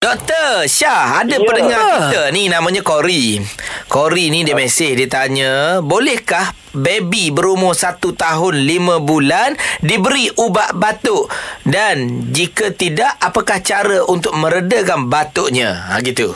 Doktor Syah Ada Ya. pendengar kita ni Namanya Cory. Cory ni dia mesej Dia tanya Bolehkah Baby berumur 1 tahun 5 bulan Diberi ubat batuk? Dan jika tidak Apakah cara untuk meredakan batuknya? Ha, Gitu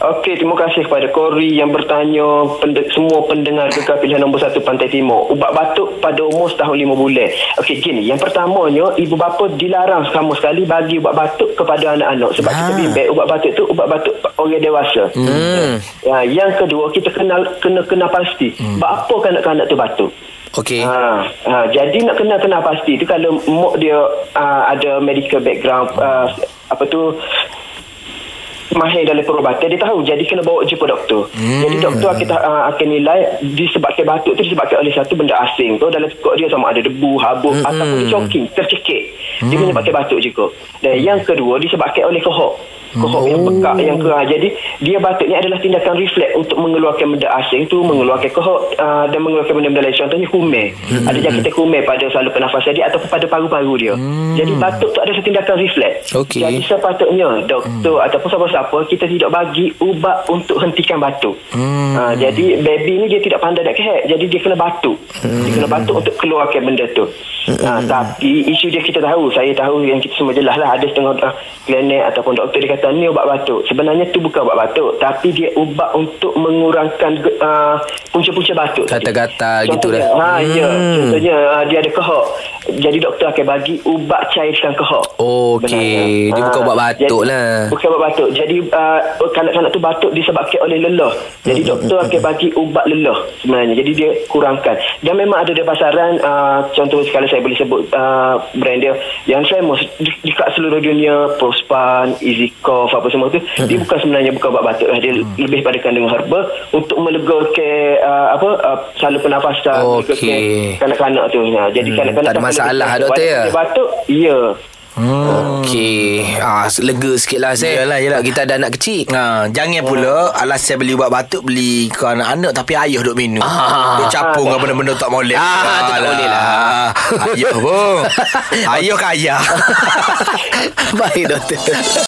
Okey, terima kasih kepada Kori yang bertanya pende- semua pendengar gegar pilihan nombor satu Pantai Timur. Ubat batuk pada umur setahun lima bulan. Okey, gini. Yang pertamanya, ibu bapa dilarang sama sekali bagi ubat batuk kepada anak-anak. Sebab kita Ah. bimbang ubat batuk tu ubat batuk orang dewasa. Hmm. Ya, yang kedua, kita kenal kena kena pasti. Hmm. Apa kanak-kanak tu batuk? Okey Ha, ha, jadi nak kena kena pasti tu kalau mak dia uh, ada medical background uh, apa tu mahir dalam perubatan dia tahu jadi kena bawa jumpa doktor hmm. jadi doktor akan, uh, akan nilai disebabkan batuk tu disebabkan oleh satu benda asing tu dalam tekuk dia sama ada debu habuk hmm. ataupun dia choking tercekik dia Hmm. menyebabkan batuk juga dan yang kedua disebabkan oleh kohok kohok yang pekak yang kerah jadi dia batuk ni adalah tindakan refleks untuk mengeluarkan benda asing tu mengeluarkan kohok uh, dan mengeluarkan benda-benda lain contohnya humeh Hmm. ada jangkitan humeh pada saluran pernafasan dia ataupun pada paru-paru dia jadi batuk tu adalah tindakan refleks Okey. jadi sepatutnya doktor hmm. ataupun siapa-siapa kita tidak bagi ubat untuk hentikan batuk. Hmm. Ha, jadi baby ni dia tidak pandai nak kehek. Jadi dia kena batuk. Hmm. Dia kena batuk untuk keluarkan benda tu. Ha, tapi isu dia kita tahu. Saya tahu yang kita semua jelas lah. Ada setengah uh, klinik ataupun doktor dia kata ni ubat batuk. Sebenarnya tu bukan ubat batuk. Tapi dia ubat untuk mengurangkan uh, punca-punca batuk. Gatal-gatal gitu dah. Ha, ya. Contohnya uh, dia ada kehok. Jadi doktor akan bagi ubat cairkan kehok. Okey Dia bukan ubat batuk jadi, lah Bukan ubat batuk. Jadi uh, kanak-kanak tu batuk disebabkan oleh lelah. Jadi doktor akan bagi ubat lelah sebenarnya. Jadi dia kurangkan. Dan memang ada di pasaran uh, contoh sekali saya boleh sebut uh, brand dia yang famous di, di kat seluruh dunia Prospan, Easy Cough apa semua tu. Dia bukan sebenarnya bukan ubat batuk lah. Dia lebih pada kandungan herba untuk melegakan uh, apa uh, saluran pernafasan Okey. kanak-kanak tu. Ha, jadi Hmm, kanak-kanak tak ada kalau masalah, doktor, ya? dia Batuk, ya. Hmm. Okey. Ah, lega sikit lah saya. Yalah, yalah. Kita ada anak kecil. Ha, jangan pula alasan beli ubat batuk beli ke anak-anak tapi ayah duk minum. Ah. Duk capung dengan benda-benda tak molek. Ah, tu tak boleh lah. Ayah pun. ayah kaya. Baik doktor.